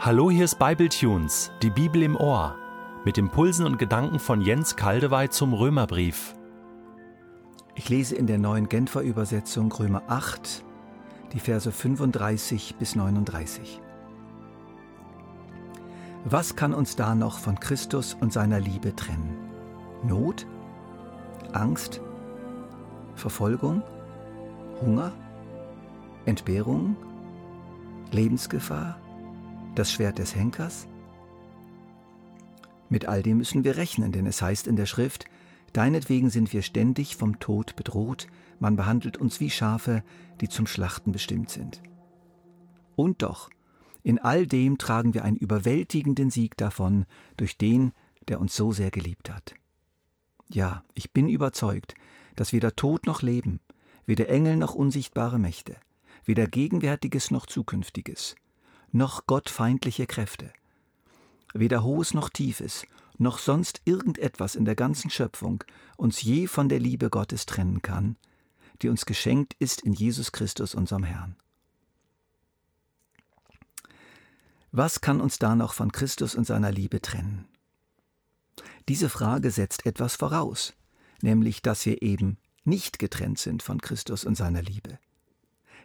Hallo, hier ist Bibletunes, die Bibel im Ohr, mit Impulsen und Gedanken von Jens Kaldewey zum Römerbrief. Ich lese in der neuen Genfer Übersetzung Römer 8, die Verse 35 bis 39. Was kann uns da noch von Christus und seiner Liebe trennen? Not? Angst? Verfolgung? Hunger? Entbehrung? Lebensgefahr? Das Schwert des Henkers? Mit all dem müssen wir rechnen, denn es heißt in der Schrift, Deinetwegen sind wir ständig vom Tod bedroht, man behandelt uns wie Schafe, die zum Schlachten bestimmt sind. Und doch, in all dem tragen wir einen überwältigenden Sieg davon durch den, der uns so sehr geliebt hat. Ja, ich bin überzeugt, dass weder Tod noch Leben, weder Engel noch unsichtbare Mächte, weder Gegenwärtiges noch Zukünftiges, noch gottfeindliche Kräfte, weder Hohes noch Tiefes, noch sonst irgendetwas in der ganzen Schöpfung uns je von der Liebe Gottes trennen kann, die uns geschenkt ist in Jesus Christus, unserem Herrn. Was kann uns da noch von Christus und seiner Liebe trennen? Diese Frage setzt etwas voraus, nämlich dass wir eben nicht getrennt sind von Christus und seiner Liebe,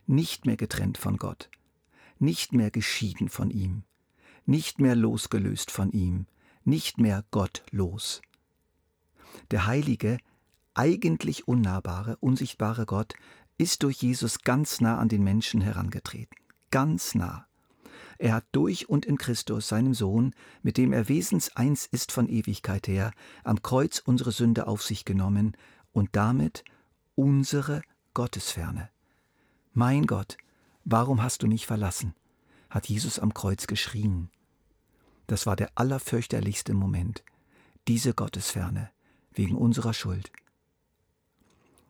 nicht mehr getrennt von Gott, nicht mehr geschieden von ihm, nicht mehr losgelöst von ihm, nicht mehr gottlos. Der heilige, eigentlich unnahbare, unsichtbare Gott ist durch Jesus ganz nah an den Menschen herangetreten, ganz nah. Er hat durch und in Christus, seinem Sohn, mit dem er wesenseins ist von Ewigkeit her, am Kreuz unsere Sünde auf sich genommen und damit unsere Gottesferne. Mein Gott, warum hast du mich verlassen? hat Jesus am Kreuz geschrien. Das war der allerfürchterlichste Moment, diese Gottesferne, wegen unserer Schuld.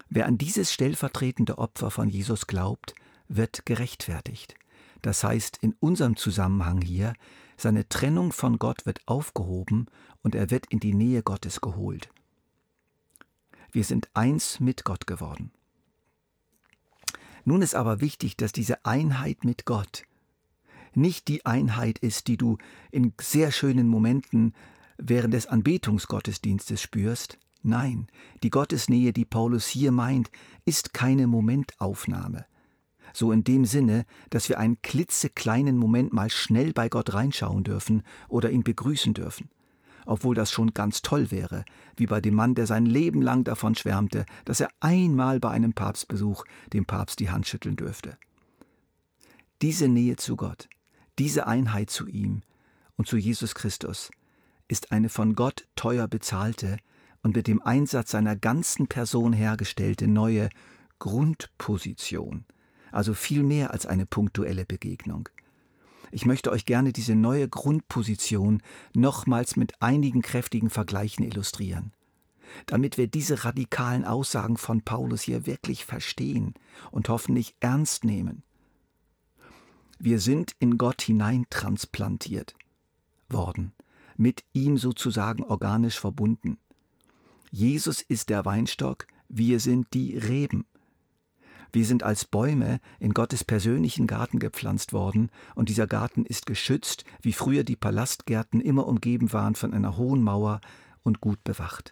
Wer an dieses stellvertretende Opfer von Jesus glaubt, wird gerechtfertigt. Das heißt, in unserem Zusammenhang hier, seine Trennung von Gott wird aufgehoben und er wird in die Nähe Gottes geholt. Wir sind eins mit Gott geworden. Nun ist aber wichtig, dass diese Einheit mit Gott nicht die Einheit ist, die du in sehr schönen Momenten während des Anbetungsgottesdienstes spürst. Nein, die Gottesnähe, die Paulus hier meint, ist keine Momentaufnahme so in dem Sinne, dass wir einen klitzekleinen Moment mal schnell bei Gott reinschauen dürfen oder ihn begrüßen dürfen. Obwohl das schon ganz toll wäre, wie bei dem Mann, der sein Leben lang davon schwärmte, dass er einmal bei einem Papstbesuch dem Papst die Hand schütteln dürfte. Diese Nähe zu Gott, diese Einheit zu ihm und zu Jesus Christus ist eine von Gott teuer bezahlte und mit dem Einsatz seiner ganzen Person hergestellte neue Grundposition, also viel mehr als eine punktuelle Begegnung. Ich möchte euch gerne diese neue Grundposition nochmals mit einigen kräftigen Vergleichen illustrieren, damit wir diese radikalen Aussagen von Paulus hier wirklich verstehen und hoffentlich ernst nehmen. Wir sind in Gott hineintransplantiert worden, mit ihm sozusagen organisch verbunden. Jesus ist der Weinstock, wir sind die Reben. Wir sind als Bäume in Gottes persönlichen Garten gepflanzt worden, und dieser Garten ist geschützt, wie früher die Palastgärten immer umgeben waren von einer hohen Mauer und gut bewacht.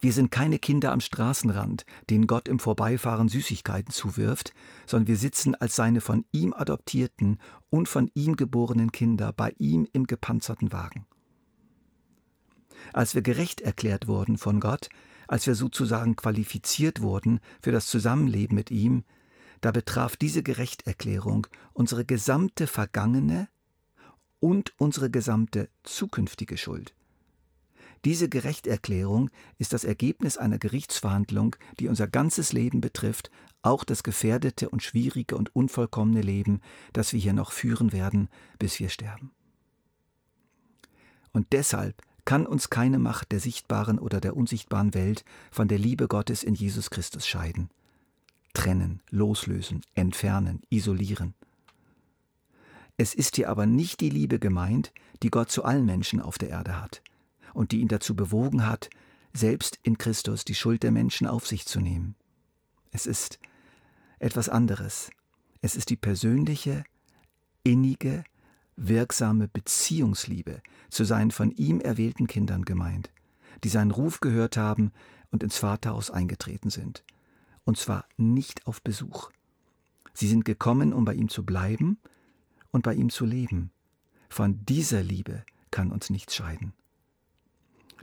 Wir sind keine Kinder am Straßenrand, denen Gott im Vorbeifahren Süßigkeiten zuwirft, sondern wir sitzen als seine von ihm adoptierten und von ihm geborenen Kinder bei ihm im gepanzerten Wagen. Als wir gerecht erklärt wurden von Gott, als wir sozusagen qualifiziert wurden für das Zusammenleben mit ihm, da betraf diese Gerechterklärung unsere gesamte vergangene und unsere gesamte zukünftige Schuld. Diese Gerechterklärung ist das Ergebnis einer Gerichtsverhandlung, die unser ganzes Leben betrifft, auch das gefährdete und schwierige und unvollkommene Leben, das wir hier noch führen werden, bis wir sterben. Und deshalb kann uns keine Macht der sichtbaren oder der unsichtbaren Welt von der Liebe Gottes in Jesus Christus scheiden. Trennen, loslösen, entfernen, isolieren. Es ist hier aber nicht die Liebe gemeint, die Gott zu allen Menschen auf der Erde hat und die ihn dazu bewogen hat, selbst in Christus die Schuld der Menschen auf sich zu nehmen. Es ist etwas anderes. Es ist die persönliche, innige, wirksame Beziehungsliebe zu seinen von ihm erwählten Kindern gemeint, die seinen Ruf gehört haben und ins Vaterhaus eingetreten sind. Und zwar nicht auf Besuch. Sie sind gekommen, um bei ihm zu bleiben und bei ihm zu leben. Von dieser Liebe kann uns nichts scheiden.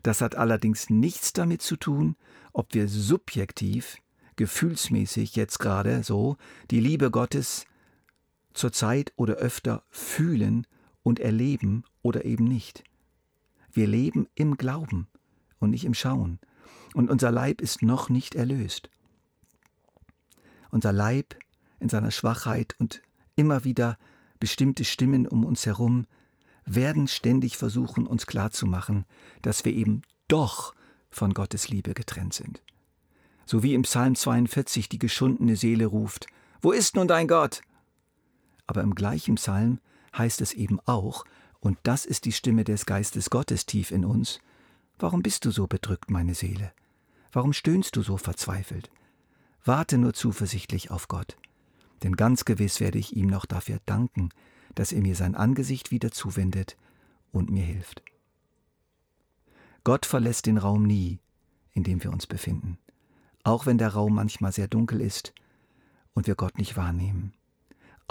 Das hat allerdings nichts damit zu tun, ob wir subjektiv, gefühlsmäßig jetzt gerade so die Liebe Gottes zur Zeit oder öfter fühlen und erleben oder eben nicht. Wir leben im Glauben und nicht im Schauen. Und unser Leib ist noch nicht erlöst. Unser Leib in seiner Schwachheit und immer wieder bestimmte Stimmen um uns herum werden ständig versuchen, uns klarzumachen, dass wir eben doch von Gottes Liebe getrennt sind. So wie im Psalm 42 die geschundene Seele ruft, Wo ist nun dein Gott? Aber im gleichen Psalm heißt es eben auch, und das ist die Stimme des Geistes Gottes tief in uns, Warum bist du so bedrückt, meine Seele? Warum stöhnst du so verzweifelt? Warte nur zuversichtlich auf Gott, denn ganz gewiss werde ich ihm noch dafür danken, dass er mir sein Angesicht wieder zuwendet und mir hilft. Gott verlässt den Raum nie, in dem wir uns befinden, auch wenn der Raum manchmal sehr dunkel ist und wir Gott nicht wahrnehmen,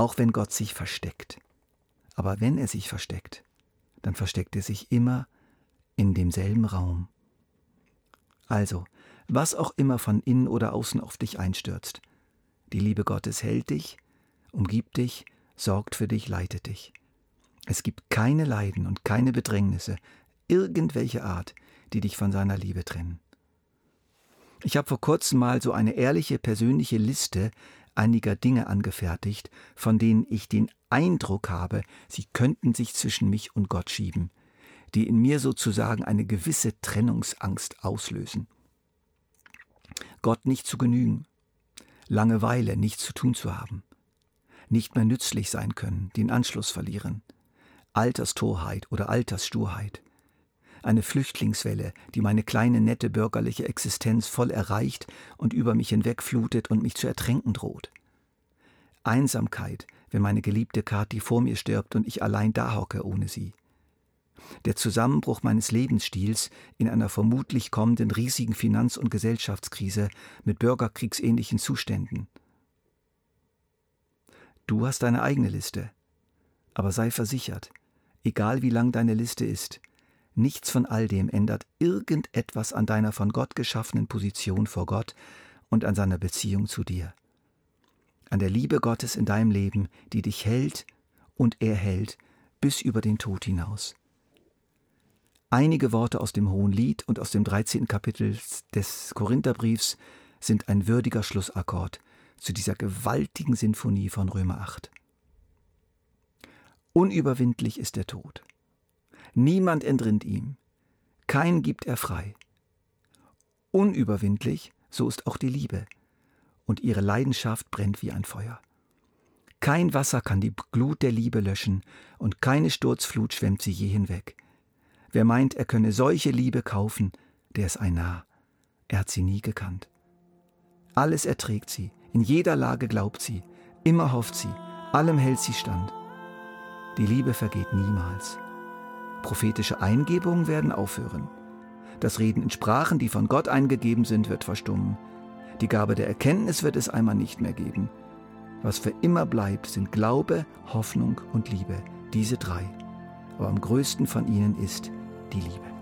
auch wenn Gott sich versteckt. Aber wenn er sich versteckt, dann versteckt er sich immer in demselben Raum. Also, was auch immer von innen oder außen auf dich einstürzt, die Liebe Gottes hält dich, umgibt dich, sorgt für dich, leitet dich. Es gibt keine Leiden und keine Bedrängnisse, irgendwelche Art, die dich von seiner Liebe trennen. Ich habe vor kurzem mal so eine ehrliche persönliche Liste einiger Dinge angefertigt, von denen ich den Eindruck habe, sie könnten sich zwischen mich und Gott schieben, die in mir sozusagen eine gewisse Trennungsangst auslösen. Gott nicht zu genügen, Langeweile, nichts zu tun zu haben, nicht mehr nützlich sein können, den Anschluss verlieren, Alterstorheit oder Alterssturheit, eine Flüchtlingswelle, die meine kleine nette bürgerliche Existenz voll erreicht und über mich hinwegflutet und mich zu ertränken droht. Einsamkeit, wenn meine geliebte Kathi vor mir stirbt und ich allein da hocke ohne sie. Der Zusammenbruch meines Lebensstils in einer vermutlich kommenden riesigen Finanz- und Gesellschaftskrise mit bürgerkriegsähnlichen Zuständen. Du hast deine eigene Liste, aber sei versichert, egal wie lang deine Liste ist, Nichts von all dem ändert irgendetwas an deiner von Gott geschaffenen Position vor Gott und an seiner Beziehung zu dir. An der Liebe Gottes in deinem Leben, die dich hält und er hält bis über den Tod hinaus. Einige Worte aus dem Hohen Lied und aus dem 13. Kapitel des Korintherbriefs sind ein würdiger Schlussakkord zu dieser gewaltigen Sinfonie von Römer 8. Unüberwindlich ist der Tod. Niemand entrinnt ihm. Kein gibt er frei. Unüberwindlich, so ist auch die Liebe. Und ihre Leidenschaft brennt wie ein Feuer. Kein Wasser kann die Glut der Liebe löschen, und keine Sturzflut schwemmt sie je hinweg. Wer meint, er könne solche Liebe kaufen, der ist ein Narr. Er hat sie nie gekannt. Alles erträgt sie, in jeder Lage glaubt sie, immer hofft sie, allem hält sie stand. Die Liebe vergeht niemals. Prophetische Eingebungen werden aufhören. Das Reden in Sprachen, die von Gott eingegeben sind, wird verstummen. Die Gabe der Erkenntnis wird es einmal nicht mehr geben. Was für immer bleibt, sind Glaube, Hoffnung und Liebe, diese drei. Aber am größten von ihnen ist die Liebe.